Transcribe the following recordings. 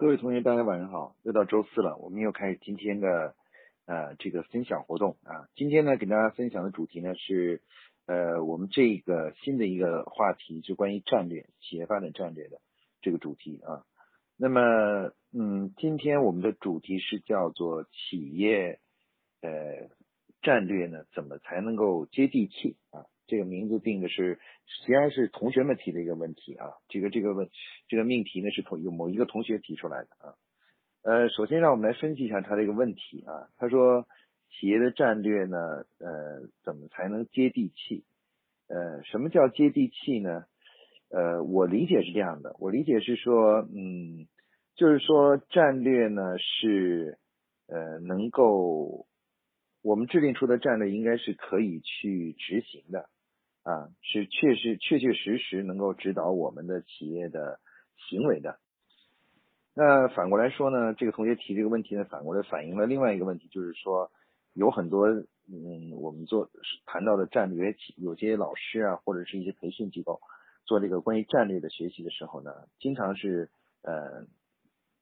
各位同学，大家晚上好！又到周四了，我们又开始今天的呃这个分享活动啊。今天呢，给大家分享的主题呢是呃我们这个新的一个话题，就关于战略企业发展战略的这个主题啊。那么嗯，今天我们的主题是叫做企业呃战略呢，怎么才能够接地气啊？这个名字定的是，实际上是同学们提的一个问题啊。这个这个问这个命题呢是同有某一个同学提出来的啊。呃，首先让我们来分析一下他这个问题啊。他说，企业的战略呢，呃，怎么才能接地气？呃，什么叫接地气呢？呃，我理解是这样的，我理解是说，嗯，就是说战略呢是呃能够我们制定出的战略应该是可以去执行的。是确实确确实实能够指导我们的企业的行为的。那反过来说呢，这个同学提这个问题呢，反过来反映了另外一个问题，就是说有很多嗯，我们做谈到的战略，有些老师啊，或者是一些培训机构做这个关于战略的学习的时候呢，经常是呃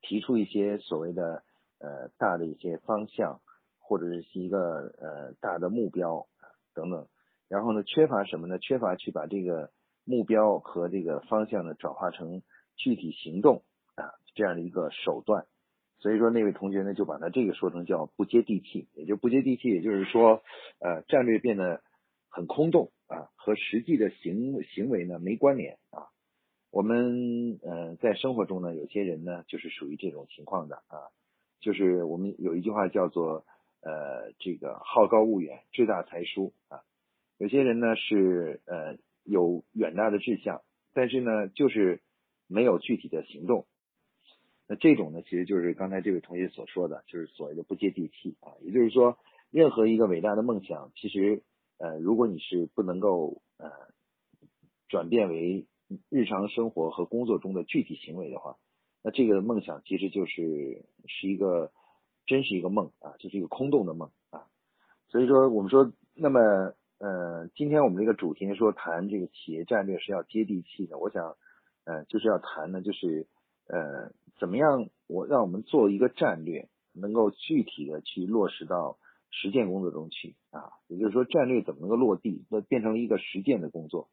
提出一些所谓的呃大的一些方向，或者是一个呃大的目标等等。然后呢，缺乏什么呢？缺乏去把这个目标和这个方向呢转化成具体行动啊这样的一个手段。所以说那位同学呢就把他这个说成叫不接地气，也就不接地气，也就是说呃战略变得很空洞啊，和实际的行行为呢没关联啊。我们呃在生活中呢有些人呢就是属于这种情况的啊，就是我们有一句话叫做呃这个好高骛远，志大才疏啊。有些人呢是呃有远大的志向，但是呢就是没有具体的行动。那这种呢其实就是刚才这位同学所说的，就是所谓的不接地气啊。也就是说，任何一个伟大的梦想，其实呃如果你是不能够呃转变为日常生活和工作中的具体行为的话，那这个梦想其实就是是一个真是一个梦啊，就是一个空洞的梦啊。所以说我们说那么。呃，今天我们这个主题说谈这个企业战略是要接地气的。我想，呃，就是要谈呢，就是呃，怎么样我让我们做一个战略，能够具体的去落实到实践工作中去啊。也就是说，战略怎么能够落地，那变成了一个实践的工作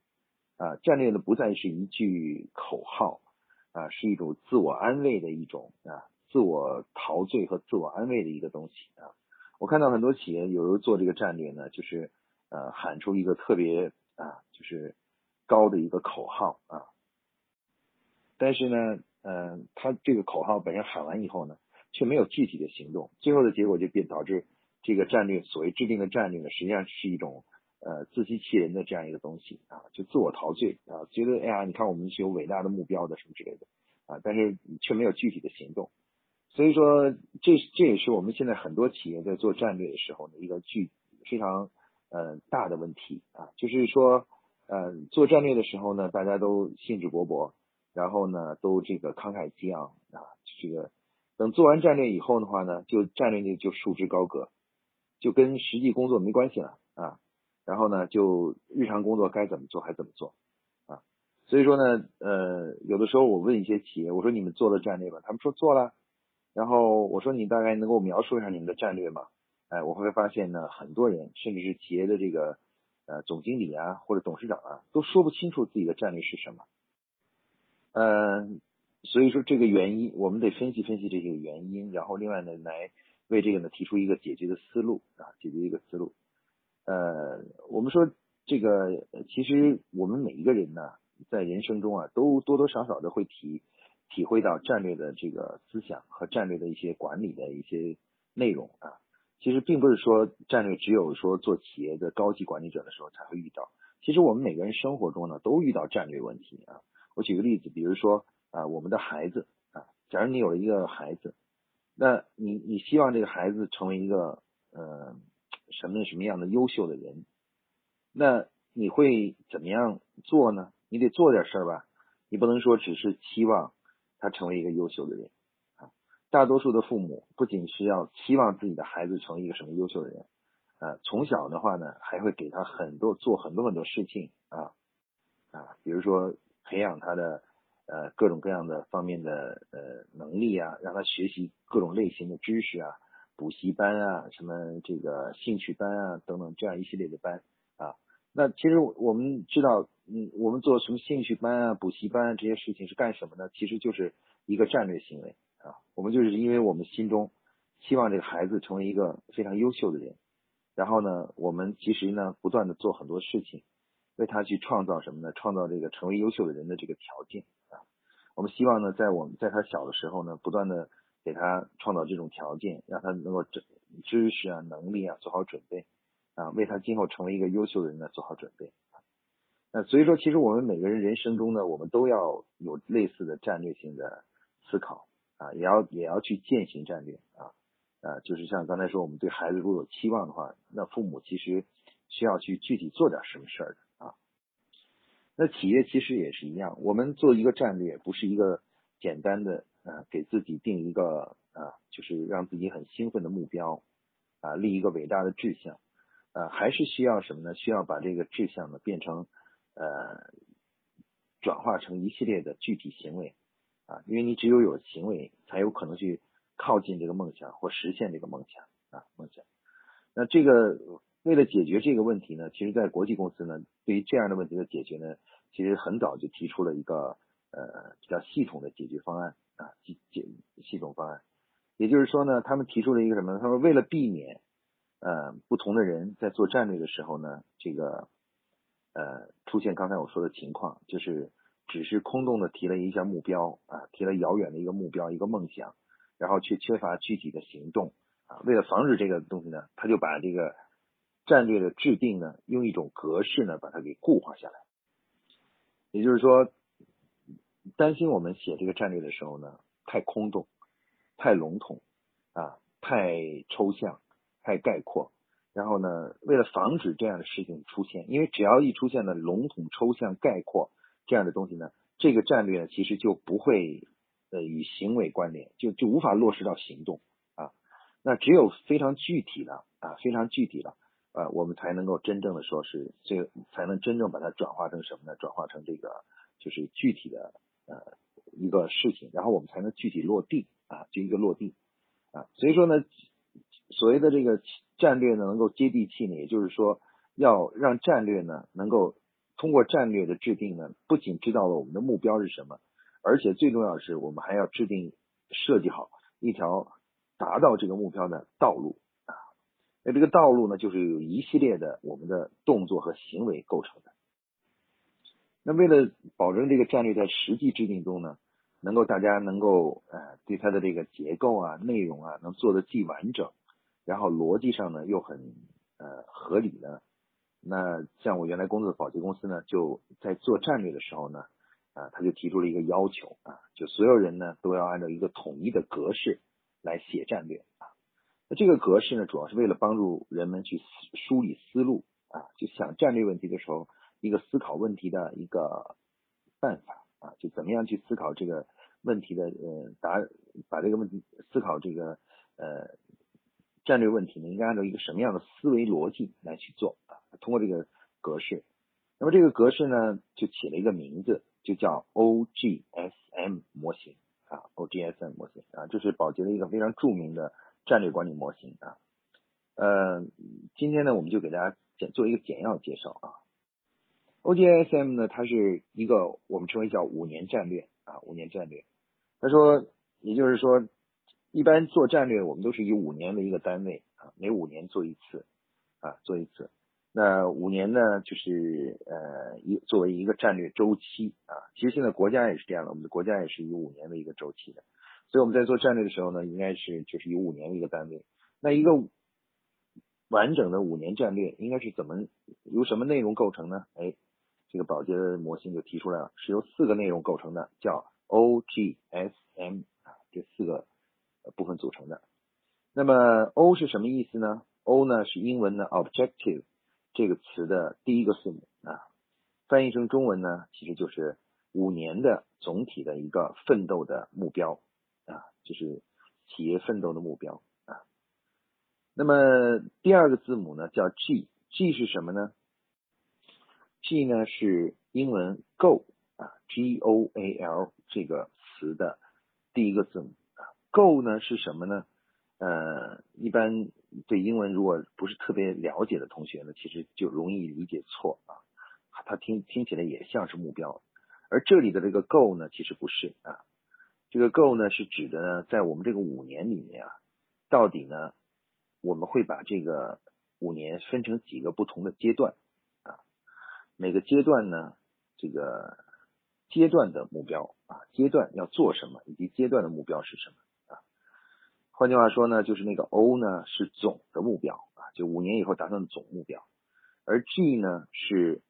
啊。战略呢，不再是一句口号啊，是一种自我安慰的一种啊，自我陶醉和自我安慰的一个东西啊。我看到很多企业有时候做这个战略呢，就是。呃，喊出一个特别啊，就是高的一个口号啊，但是呢，嗯，他这个口号本身喊完以后呢，却没有具体的行动，最后的结果就变导致这个战略所谓制定的战略呢，实际上是一种呃自欺欺人的这样一个东西啊，就自我陶醉啊，觉得哎呀，你看我们是有伟大的目标的什么之类的啊，但是却没有具体的行动，所以说这这也是我们现在很多企业在做战略的时候呢一个具非常。呃，大的问题啊，就是说，呃，做战略的时候呢，大家都兴致勃勃，然后呢，都这个慷慨激昂啊，这个等做完战略以后的话呢，就战略就就束之高阁，就跟实际工作没关系了啊，然后呢，就日常工作该怎么做还怎么做啊，所以说呢，呃，有的时候我问一些企业，我说你们做了战略吗？他们说做了，然后我说你大概能够描述一下你们的战略吗？哎，我会发现呢，很多人甚至是企业的这个呃总经理啊或者董事长啊，都说不清楚自己的战略是什么。嗯，所以说这个原因，我们得分析分析这些原因，然后另外呢，来为这个呢提出一个解决的思路啊，解决一个思路。呃，我们说这个其实我们每一个人呢，在人生中啊，都多多少少的会体体会到战略的这个思想和战略的一些管理的一些内容啊。其实并不是说战略只有说做企业的高级管理者的时候才会遇到，其实我们每个人生活中呢都遇到战略问题啊。我举个例子，比如说啊，我们的孩子啊，假如你有了一个孩子，那你你希望这个孩子成为一个呃什么什么样的优秀的人，那你会怎么样做呢？你得做点事儿吧，你不能说只是期望他成为一个优秀的人。大多数的父母不仅是要期望自己的孩子成为一个什么优秀的人，啊，从小的话呢，还会给他很多做很多很多事情啊啊，比如说培养他的呃各种各样的方面的呃能力啊，让他学习各种类型的知识啊，补习班啊，什么这个兴趣班啊等等这样一系列的班啊。那其实我们知道，嗯，我们做什么兴趣班啊、补习班这些事情是干什么呢？其实就是一个战略行为啊。我们就是因为我们心中希望这个孩子成为一个非常优秀的人，然后呢，我们其实呢不断的做很多事情，为他去创造什么呢？创造这个成为优秀的人的这个条件啊。我们希望呢，在我们在他小的时候呢，不断的给他创造这种条件，让他能够知知识啊、能力啊做好准备。啊，为他今后成为一个优秀的人呢做好准备。那所以说，其实我们每个人人生中呢，我们都要有类似的战略性的思考啊，也要也要去践行战略啊啊，就是像刚才说，我们对孩子如果有期望的话，那父母其实需要去具体做点什么事儿的啊。那企业其实也是一样，我们做一个战略，不是一个简单的啊，给自己定一个啊，就是让自己很兴奋的目标啊，立一个伟大的志向。呃，还是需要什么呢？需要把这个志向呢变成呃，转化成一系列的具体行为啊，因为你只有有行为，才有可能去靠近这个梦想或实现这个梦想啊梦想。那这个为了解决这个问题呢，其实，在国际公司呢，对于这样的问题的解决呢，其实很早就提出了一个呃比较系统的解决方案啊，解解系统方案。也就是说呢，他们提出了一个什么？他说为了避免呃，不同的人在做战略的时候呢，这个呃出现刚才我说的情况，就是只是空洞的提了一下目标啊，提了遥远的一个目标一个梦想，然后却缺乏具体的行动啊。为了防止这个东西呢，他就把这个战略的制定呢，用一种格式呢把它给固化下来。也就是说，担心我们写这个战略的时候呢，太空洞、太笼统啊，太抽象。太概括，然后呢，为了防止这样的事情出现，因为只要一出现了笼统、抽象、概括这样的东西呢，这个战略呢其实就不会呃与行为关联，就就无法落实到行动啊。那只有非常具体的啊，非常具体的呃，我们才能够真正的说是这，才能真正把它转化成什么呢？转化成这个就是具体的呃一个事情，然后我们才能具体落地啊，就一个落地啊。所以说呢。所谓的这个战略呢，能够接地气呢，也就是说，要让战略呢，能够通过战略的制定呢，不仅知道了我们的目标是什么，而且最重要的是，我们还要制定设计好一条达到这个目标的道路啊。那这个道路呢，就是有一系列的我们的动作和行为构成的。那为了保证这个战略在实际制定中呢，能够大家能够呃对它的这个结构啊、内容啊，能做的既完整。然后逻辑上呢又很呃合理呢，那像我原来工作的保洁公司呢，就在做战略的时候呢，啊他就提出了一个要求啊，就所有人呢都要按照一个统一的格式来写战略啊。那这个格式呢，主要是为了帮助人们去梳理思路啊，就想战略问题的时候，一个思考问题的一个办法啊，就怎么样去思考这个问题的呃答把这个问题思考这个呃。战略问题呢，应该按照一个什么样的思维逻辑来去做？通过这个格式，那么这个格式呢，就起了一个名字，就叫 OGSM 模型啊，OGSM 模型啊，这是宝洁的一个非常著名的战略管理模型啊。呃，今天呢，我们就给大家简做一个简要介绍啊。OGSM 呢，它是一个我们称为叫五年战略啊，五年战略。他说，也就是说。一般做战略，我们都是以五年为一个单位啊，每五年做一次啊，做一次。那五年呢，就是呃一作为一个战略周期啊。其实现在国家也是这样的，我们的国家也是以五年为一个周期的。所以我们在做战略的时候呢，应该是就是以五年为一个单位。那一个完整的五年战略应该是怎么由什么内容构成呢？哎，这个宝洁的模型就提出来了，是由四个内容构成的，叫 O G S M 啊，这四个。部分组成的，那么 O 是什么意思呢？O 呢是英文的 objective 这个词的第一个字母啊，翻译成中文呢，其实就是五年的总体的一个奋斗的目标啊，就是企业奋斗的目标啊。那么第二个字母呢叫 G，G 是什么呢？G 呢是英文 Go 啊，G O A L 这个词的第一个字母啊。Go 呢是什么呢？呃，一般对英文如果不是特别了解的同学呢，其实就容易理解错啊。他听听起来也像是目标，而这里的这个 Go 呢，其实不是啊。这个 Go 呢是指的呢，在我们这个五年里面啊，到底呢，我们会把这个五年分成几个不同的阶段啊？每个阶段呢，这个阶段的目标啊，阶段要做什么，以及阶段的目标是什么？换句话说呢，就是那个 O 呢是总的目标啊，就五年以后达成的总目标，而 G 呢是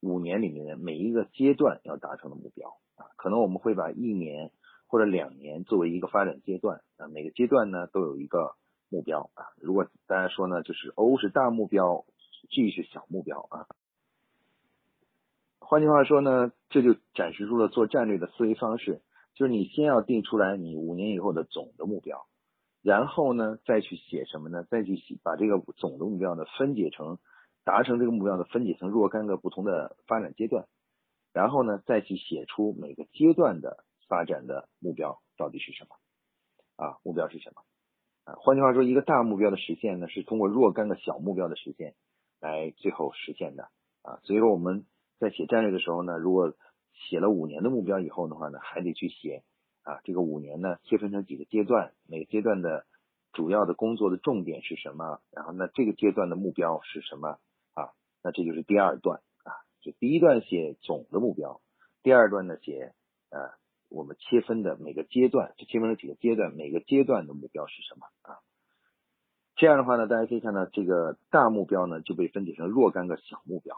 五年里面的每一个阶段要达成的目标啊。可能我们会把一年或者两年作为一个发展阶段啊，每个阶段呢都有一个目标啊。如果大家说呢，就是 O 是大目标，G 是小目标啊。换句话说呢，这就展示出了做战略的思维方式，就是你先要定出来你五年以后的总的目标，然后呢再去写什么呢？再去写把这个总的目标呢分解成达成这个目标的分解成若干个不同的发展阶段，然后呢再去写出每个阶段的发展的目标到底是什么啊？目标是什么啊？换句话说，一个大目标的实现呢是通过若干个小目标的实现来最后实现的啊。所以说我们。在写战略的时候呢，如果写了五年的目标以后的话呢，还得去写啊，这个五年呢切分成几个阶段，每个阶段的主要的工作的重点是什么？然后呢，这个阶段的目标是什么啊？那这就是第二段啊，就第一段写总的目标，第二段呢写呃我们切分的每个阶段，这切分成几个阶段，每个阶段的目标是什么啊？这样的话呢，大家可以看到这个大目标呢就被分解成若干个小目标。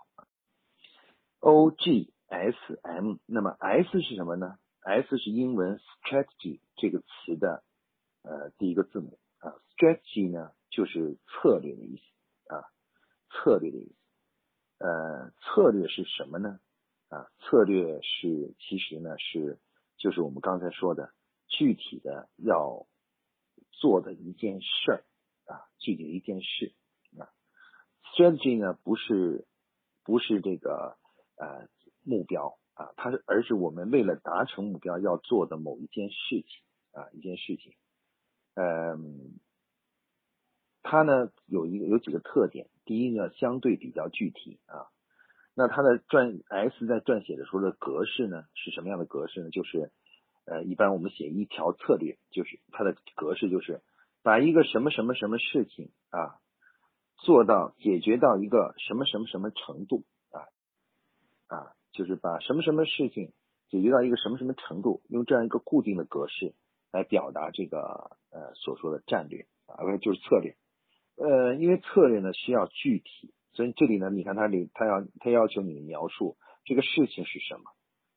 O G S M，那么 S 是什么呢？S 是英文 strategy 这个词的呃第一个字母啊，strategy 呢就是策略的意思啊，策略的意思。呃，策略是什么呢？啊，策略是其实呢是就是我们刚才说的具体的要做的一件事儿啊，具体的一件事啊，strategy 呢不是不是这个。呃，目标啊，它是而是我们为了达成目标要做的某一件事情啊，一件事情。嗯，它呢有一个有几个特点，第一呢相对比较具体啊。那它的撰 S 在撰写的时候的格式呢是什么样的格式呢？就是呃，一般我们写一条策略，就是它的格式就是把一个什么什么什么事情啊做到解决到一个什么什么什么程度。就是把什么什么事情解决到一个什么什么程度，用这样一个固定的格式来表达这个呃所说的战略啊，不是就是策略。呃，因为策略呢需要具体，所以这里呢，你看它里它要它要求你描述这个事情是什么，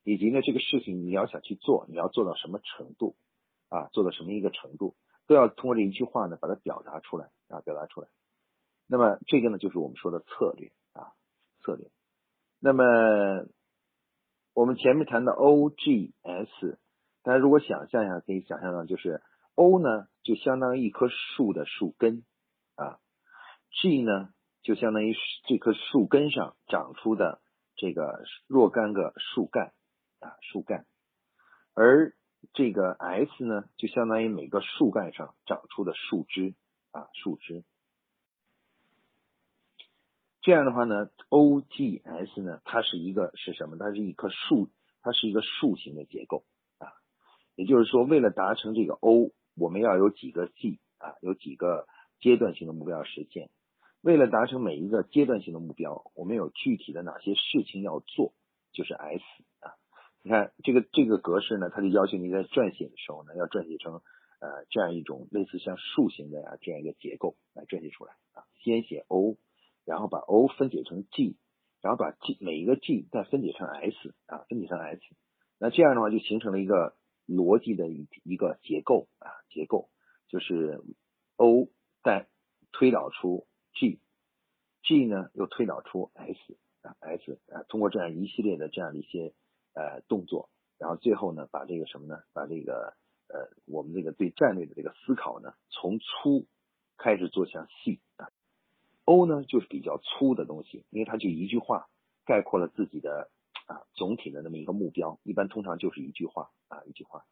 以及呢这个事情你要想去做，你要做到什么程度啊，做到什么一个程度，都要通过这一句话呢把它表达出来啊，表达出来。那么这个呢就是我们说的策略啊，策略。那么我们前面谈的 O G S，大家如果想象一下，可以想象到就是 O 呢就相当于一棵树的树根啊，G 呢就相当于这棵树根上长出的这个若干个树干啊树干，而这个 S 呢就相当于每个树干上长出的树枝啊树枝。这样的话呢，O G S 呢，它是一个是什么？它是一棵树，它是一个树形的结构啊。也就是说，为了达成这个 O，我们要有几个 G 啊，有几个阶段性的目标要实现。为了达成每一个阶段性的目标，我们有具体的哪些事情要做，就是 S 啊。你看这个这个格式呢，它就要求你在撰写的时候呢，要撰写成呃这样一种类似像树形的啊这样一个结构来撰写出来啊。先写 O。然后把 O 分解成 G，然后把 G 每一个 G 再分解成 S 啊，分解成 S，那这样的话就形成了一个逻辑的一一个结构啊，结构就是 O 再推导出 G，G 呢又推导出 S 啊 S 啊，通过这样一系列的这样的一些呃动作，然后最后呢把这个什么呢？把这个呃我们这个对战略的这个思考呢，从粗开始做向细啊。O 呢，就是比较粗的东西，因为它就一句话概括了自己的啊总体的那么一个目标，一般通常就是一句话啊一句话。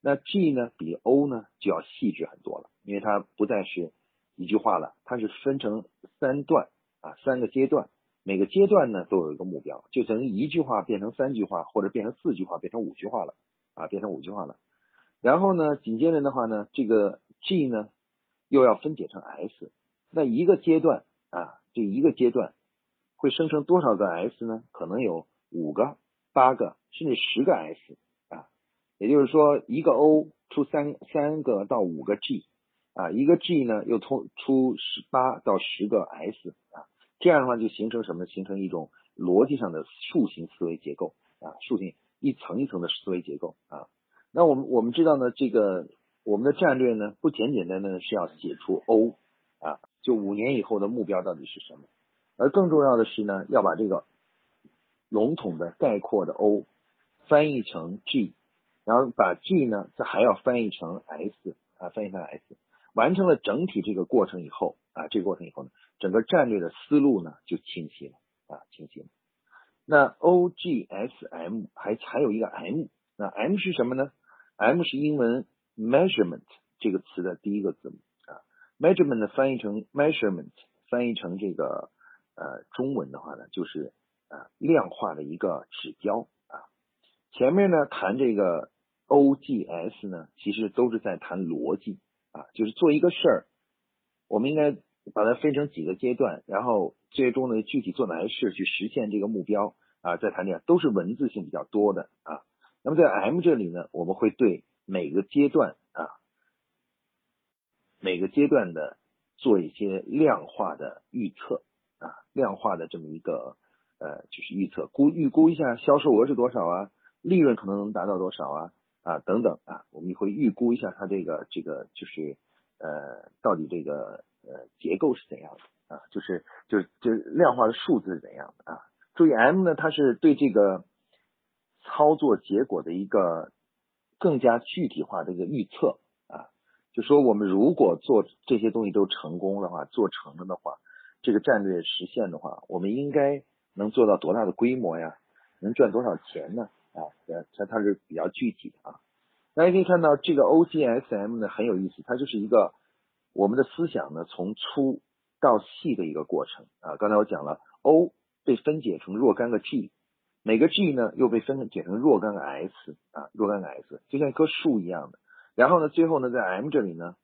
那 G 呢比 O 呢就要细致很多了，因为它不再是一句话了，它是分成三段啊三个阶段，每个阶段呢都有一个目标，就等于一句话变成三句话，或者变成四句话，变成五句话了啊变成五句话了。然后呢紧接着的话呢，这个 G 呢又要分解成 S，那一个阶段啊这一个阶段会生成多少个 S 呢？可能有五个、八个甚至十个 S 啊。也就是说，一个 O 出三三个到五个 G，啊，一个 G 呢又出出十八到十个 S，啊，这样的话就形成什么？形成一种逻辑上的树形思维结构，啊，树形一层一层的思维结构，啊，那我们我们知道呢，这个我们的战略呢不简简单单的是要写出 O，啊，就五年以后的目标到底是什么？而更重要的是呢，要把这个笼统的概括的 O 翻译成 G。然后把 G 呢，这还要翻译成 S 啊，翻译成 S，完成了整体这个过程以后啊，这个过程以后呢，整个战略的思路呢就清晰了啊，清晰了。那 O G S M 还还有一个 M，那 M 是什么呢？M 是英文 measurement 这个词的第一个字母，measurement 翻译成 measurement，翻译成这个呃中文的话呢，就是呃量化的一个指标啊。前面呢谈这个。O G S 呢，其实都是在谈逻辑啊，就是做一个事儿，我们应该把它分成几个阶段，然后最终呢具体做哪些事去实现这个目标啊，再谈这样都是文字性比较多的啊。那么在 M 这里呢，我们会对每个阶段，每个阶段的做一些量化的预测啊，量化的这么一个呃就是预测估预估一下销售额是多少啊，利润可能能达到多少啊。啊，等等啊，我们会预估一下它这个这个就是呃，到底这个呃结构是怎样的啊？就是就是就是量化的数字是怎样的啊？注意 M 呢，它是对这个操作结果的一个更加具体化的一个预测。就说我们如果做这些东西都成功的话，做成了的话，这个战略实现的话，我们应该能做到多大的规模呀？能赚多少钱呢？啊，它它是比较具体的啊。大家可以看到这个 O G S M 呢很有意思，它就是一个我们的思想呢从粗到细的一个过程啊。刚才我讲了，O 被分解成若干个 G，每个 G 呢又被分解成若干个 S 啊，若干个 S，就像一棵树一样的。然后呢，最后呢在 M 这里呢，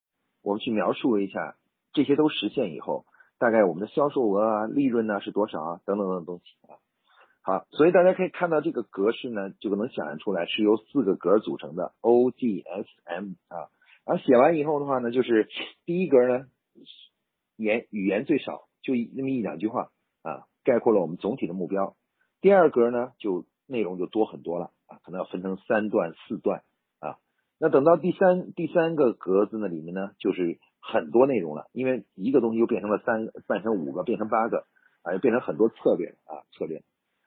我们去描述一下这些都实现以后，大概我们的销售额啊、利润呢是多少啊，等等等等东西啊。好，所以大家可以看到这个格式呢，就能想象出来是由四个格组成的 O G S M 啊。然后写完以后的话呢，就是第一格呢，言语言最少，就那么一两句话啊，概括了我们总体的目标。第二格呢，就内容就多很多了啊，可能要分成三段四段。那等到第三第三个格子呢里面呢，就是很多内容了，因为一个东西又变成了三，变成五个，变成八个啊，又变成很多策略啊，策略。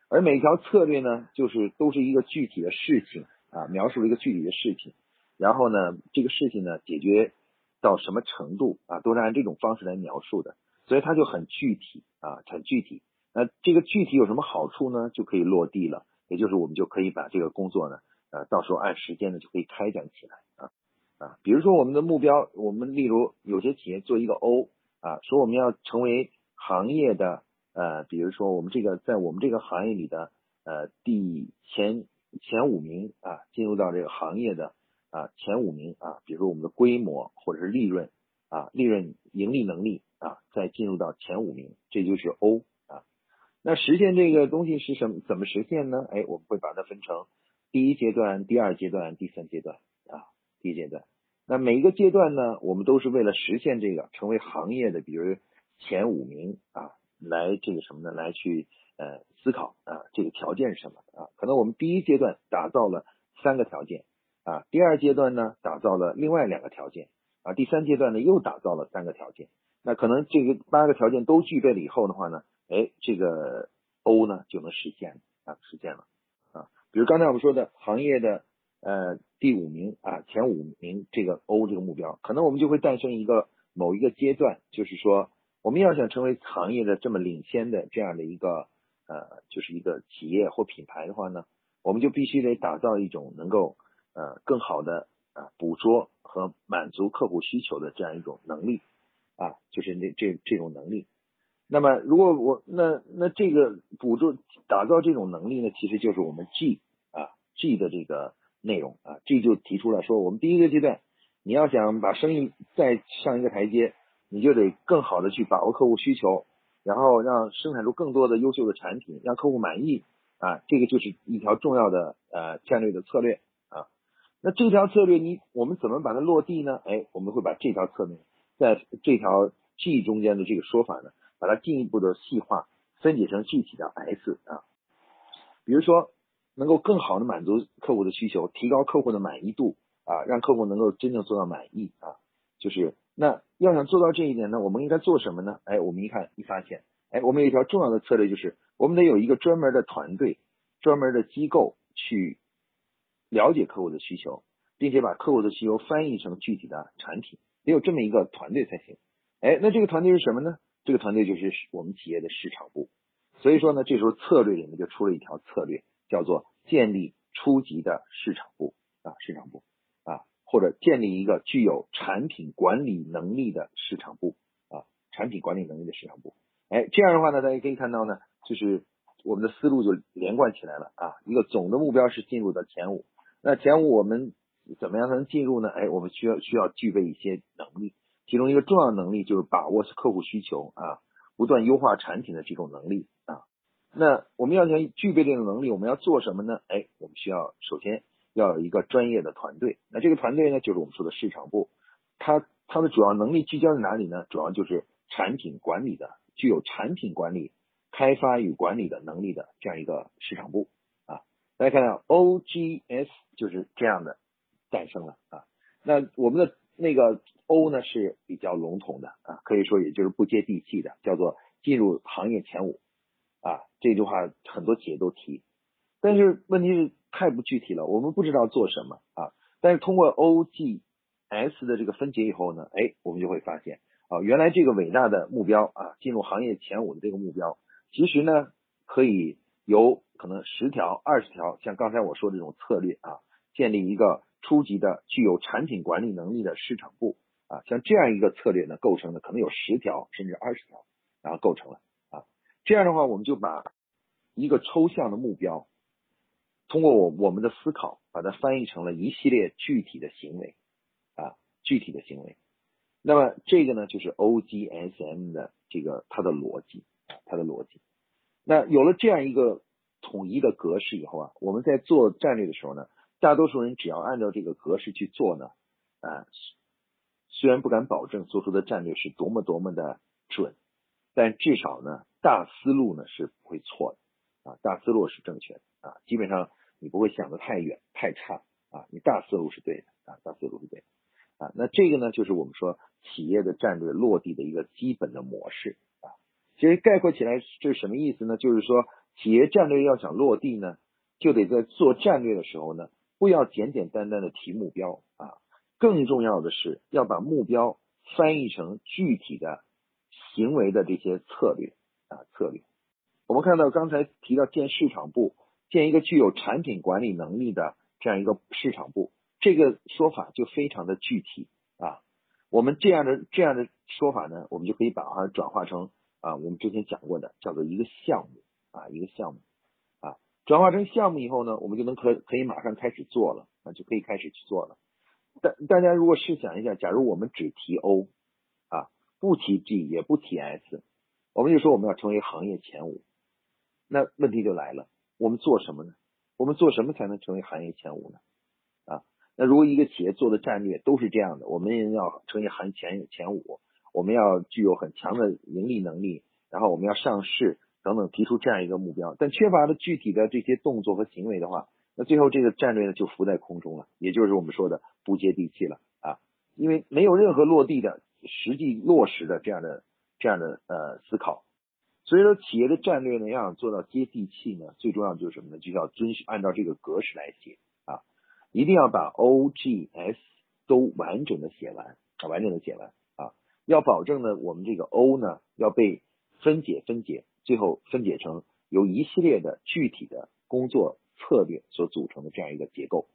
而每条策略呢，就是都是一个具体的事情啊，描述了一个具体的事情，然后呢，这个事情呢解决到什么程度啊，都是按这种方式来描述的，所以它就很具体啊，很具体。那这个具体有什么好处呢？就可以落地了，也就是我们就可以把这个工作呢，呃，到时候按时间呢就可以开展起来啊啊。比如说我们的目标，我们例如有些企业做一个 O 啊，说我们要成为行业的。呃，比如说我们这个在我们这个行业里的呃第前前五名啊，进入到这个行业的啊前五名啊，比如说我们的规模或者是利润啊，利润盈利能力啊，再进入到前五名，这就是 O 啊。那实现这个东西是什么？怎么实现呢？哎，我们会把它分成第一阶段、第二阶段、第三阶段啊。第一阶段，那每一个阶段呢，我们都是为了实现这个成为行业的，比如前五名啊。来这个什么呢？来去呃思考啊，这个条件是什么啊？可能我们第一阶段打造了三个条件啊，第二阶段呢打造了另外两个条件啊，第三阶段呢又打造了三个条件。那可能这个八个条件都具备了以后的话呢，哎，这个 O 呢就能实现啊，实现了。比如刚才我们说的行业的呃第五名啊，前五名这个 O 这个目标，可能我们就会诞生一个某一个阶段，就是说。我们要想成为行业的这么领先的这样的一个呃，就是一个企业或品牌的话呢，我们就必须得打造一种能够呃更好的啊捕捉和满足客户需求的这样一种能力啊，就是那这这种能力。那么如果我那那这个捕捉打造这种能力呢，其实就是我们 G G 的这个内容啊，G 就提出了说，我们第一个阶段，你要想把生意再上一个台阶，你就得更好的去把握客户需求。然后让生产出更多的优秀的产品，让客户满意啊，这个就是一条重要的呃战略的策略啊。那这条策略你我们怎么把它落地呢？哎，我们会把这条策略在这条 G 中间的这个说法呢，把它进一步的细化，分解成具体的 S 啊。比如说，能够更好的满足客户的需求，提高客户的满意度啊，让客户能够真正做到满意啊，就是那。要想做到这一点呢，我们应该做什么呢？哎，我们一看一发现，哎，我们有一条重要的策略，就是我们得有一个专门的团队、专门的机构去了解客户的需求，并且把客户的需求翻译成具体的产品，得有这么一个团队才行。哎，那这个团队是什么呢？这个团队就是我们企业的市场部。所以说呢，这时候策略里面就出了一条策略，叫做建立初级的市场部啊，市场部啊。或者建立一个具有产品管理能力的市场部啊，产品管理能力的市场部，哎，这样的话呢，大家可以看到呢，就是我们的思路就连贯起来了啊。一个总的目标是进入到前五，那前五我们怎么样才能进入呢？哎，我们需要需要具备一些能力，其中一个重要能力就是把握客户需求啊，不断优化产品的这种能力啊。那我们要想具备这种能力，我们要做什么呢？哎，我们需要首先。要有一个专业的团队，那这个团队呢，就是我们说的市场部，它它的主要能力聚焦在哪里呢？主要就是产品管理的，具有产品管理、开发与管理的能力的这样一个市场部啊。大家看到 OGS 就是这样的诞生了啊。那我们的那个 O 呢是比较笼统的啊，可以说也就是不接地气的，叫做进入行业前五啊。这句话很多企业都提，但是问题是。太不具体了，我们不知道做什么啊。但是通过 O G S 的这个分解以后呢，哎，我们就会发现啊，原来这个伟大的目标啊，进入行业前五的这个目标，其实呢，可以由可能十条、二十条，像刚才我说的这种策略啊，建立一个初级的具有产品管理能力的市场部啊，像这样一个策略呢，构成的可能有十条甚至二十条，然后构成了。这样的话，我们就把一个抽象的目标。通过我我们的思考，把它翻译成了一系列具体的行为啊，具体的行为。那么这个呢，就是 O G S M 的这个它的逻辑，它的逻辑。那有了这样一个统一的格式以后啊，我们在做战略的时候呢，大多数人只要按照这个格式去做呢，啊，虽然不敢保证做出的战略是多么多么的准，但至少呢，大思路呢是不会错的。啊，大思路是正确的啊，基本上你不会想得太远太差啊，你大思路是对的啊，大思路是对的啊。那这个呢，就是我们说企业的战略落地的一个基本的模式啊。其实概括起来，这是什么意思呢？就是说企业战略要想落地呢，就得在做战略的时候呢，不要简简单单的提目标啊，更重要的是要把目标翻译成具体的行为的这些策略啊策略。我们看到刚才提到建市场部，建一个具有产品管理能力的这样一个市场部，这个说法就非常的具体啊。我们这样的这样的说法呢，我们就可以把它转化成啊，我们之前讲过的叫做一个项目啊，一个项目啊，转化成项目以后呢，我们就能可可以马上开始做了啊，就可以开始去做了。大大家如果试想一下，假如我们只提 O 啊，不提 G 也不提 S，我们就说我们要成为行业前五。那问题就来了，我们做什么呢？我们做什么才能成为行业前五呢？啊，那如果一个企业做的战略都是这样的，我们要成为行业前前五，我们要具有很强的盈利能力，然后我们要上市等等，提出这样一个目标，但缺乏了具体的这些动作和行为的话，那最后这个战略呢就浮在空中了，也就是我们说的不接地气了啊，因为没有任何落地的实际落实的这样的这样的呃思考。所以说，企业的战略呢，要想做到接地气呢，最重要就是什么呢？就要遵循按照这个格式来写啊，一定要把 O、G、S 都完整的写完啊，完整的写完啊，要保证呢，我们这个 O 呢要被分解分解，最后分解成由一系列的具体的工作策略所组成的这样一个结构。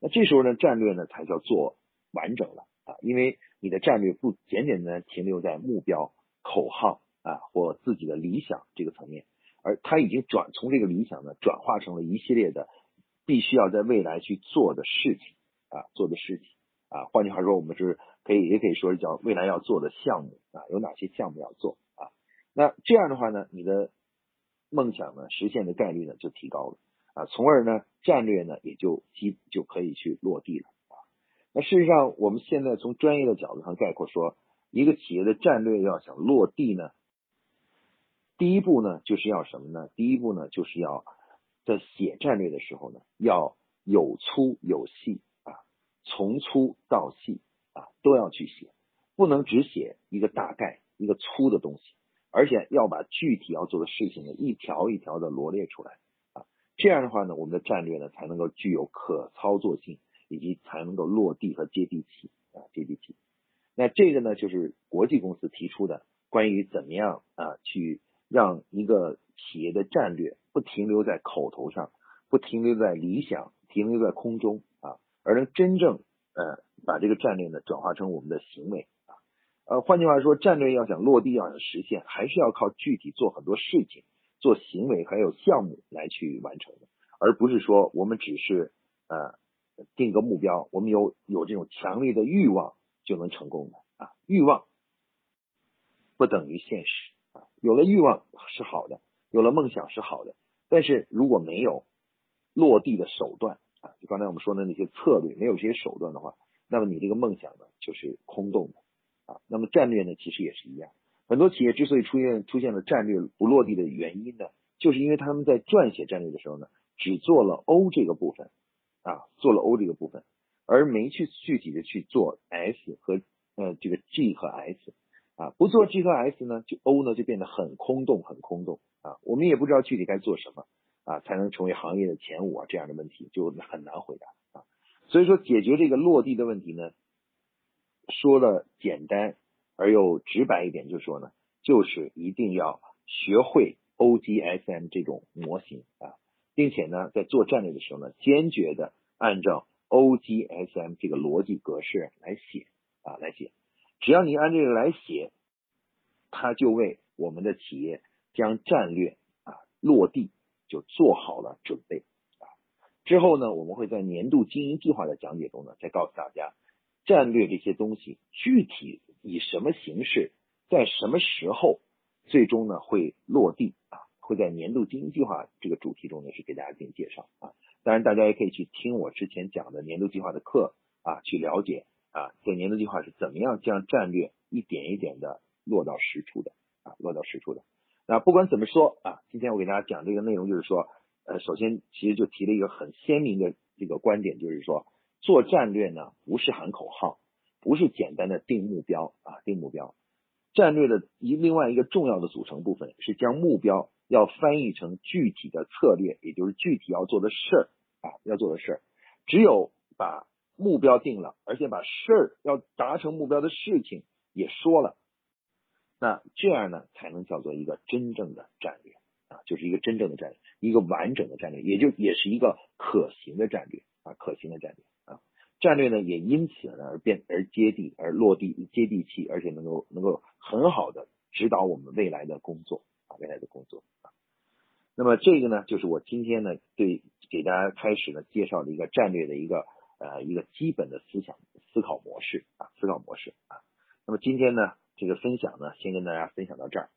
那这时候呢，战略呢才叫做完整了啊，因为你的战略不简简单单停留在目标、口号啊或自己的理想这个层面，而他已经转从这个理想呢转化成了一系列的必须要在未来去做的事情啊，做的事情啊。换句话说，我们是可以也可以说是叫未来要做的项目啊，有哪些项目要做啊？那这样的话呢，你的梦想呢实现的概率呢就提高了啊，从而呢战略呢也就基就可以去落地了啊。那事实上，我们现在从专业的角度上概括说，一个企业的战略要想落地呢，第一步呢就是要什么呢？第一步呢就是要在写战略的时候呢，要有粗有细啊，从粗到细啊都要去写，不能只写一个大概一个粗的东西。而且要把具体要做的事情呢，一条一条的罗列出来啊，这样的话呢，我们的战略呢才能够具有可操作性，以及才能够落地和接地气啊，接地气。那这个呢，就是国际公司提出的关于怎么样啊，去让一个企业的战略不停留在口头上，不停留在理想，停留在空中啊，而能真正呃把这个战略呢转化成我们的行为啊。呃，换句话说，战略要想落地，要想实现，还是要靠具体做很多事情、做行为，还有项目来去完成的，而不是说我们只是呃定个目标，我们有有这种强烈的欲望就能成功的啊。欲望不等于现实啊，有了欲望是好的，有了梦想是好的，但是如果没有落地的手段啊，就刚才我们说的那些策略，没有这些手段的话，那么你这个梦想呢就是空洞的。啊，那么战略呢，其实也是一样。很多企业之所以出现出现了战略不落地的原因呢，就是因为他们在撰写战略的时候呢，只做了 O 这个部分，啊，做了 O 这个部分，而没去具体的去做 S 和呃这个 G 和 S，啊，不做 G 和 S 呢，就 O 呢就变得很空洞，很空洞啊，我们也不知道具体该做什么啊，才能成为行业的前五啊这样的问题就很难回答啊。所以说，解决这个落地的问题呢。说的简单而又直白一点，就是说呢，就是一定要学会 OGSM 这种模型啊，并且呢，在做战略的时候呢，坚决的按照 OGSM 这个逻辑格式来写啊，来写。只要你按这个来写，它就为我们的企业将战略啊落地就做好了准备啊。之后呢，我们会在年度经营计划的讲解中呢，再告诉大家。战略这些东西具体以什么形式，在什么时候最终呢会落地啊？会在年度经营计划这个主题中呢是给大家进行介绍啊。当然，大家也可以去听我之前讲的年度计划的课啊，去了解啊，这年度计划是怎么样将战略一点一点的落到实处的啊，落到实处的。那不管怎么说啊，今天我给大家讲这个内容就是说，呃，首先其实就提了一个很鲜明的这个观点，就是说。做战略呢，不是喊口号，不是简单的定目标啊，定目标。战略的一另外一个重要的组成部分是将目标要翻译成具体的策略，也就是具体要做的事儿啊，要做的事儿。只有把目标定了，而且把事儿要达成目标的事情也说了，那这样呢，才能叫做一个真正的战略啊，就是一个真正的战略，一个完整的战略，也就也是一个可行的战略啊，可行的战略啊。战略呢，也因此呢而变而接地而落地接地气，而且能够能够很好的指导我们未来的工作啊，未来的工作。那么这个呢，就是我今天呢对给大家开始呢介绍的一个战略的一个呃一个基本的思想思考模式啊，思考模式啊。那么今天呢这个分享呢，先跟大家分享到这儿。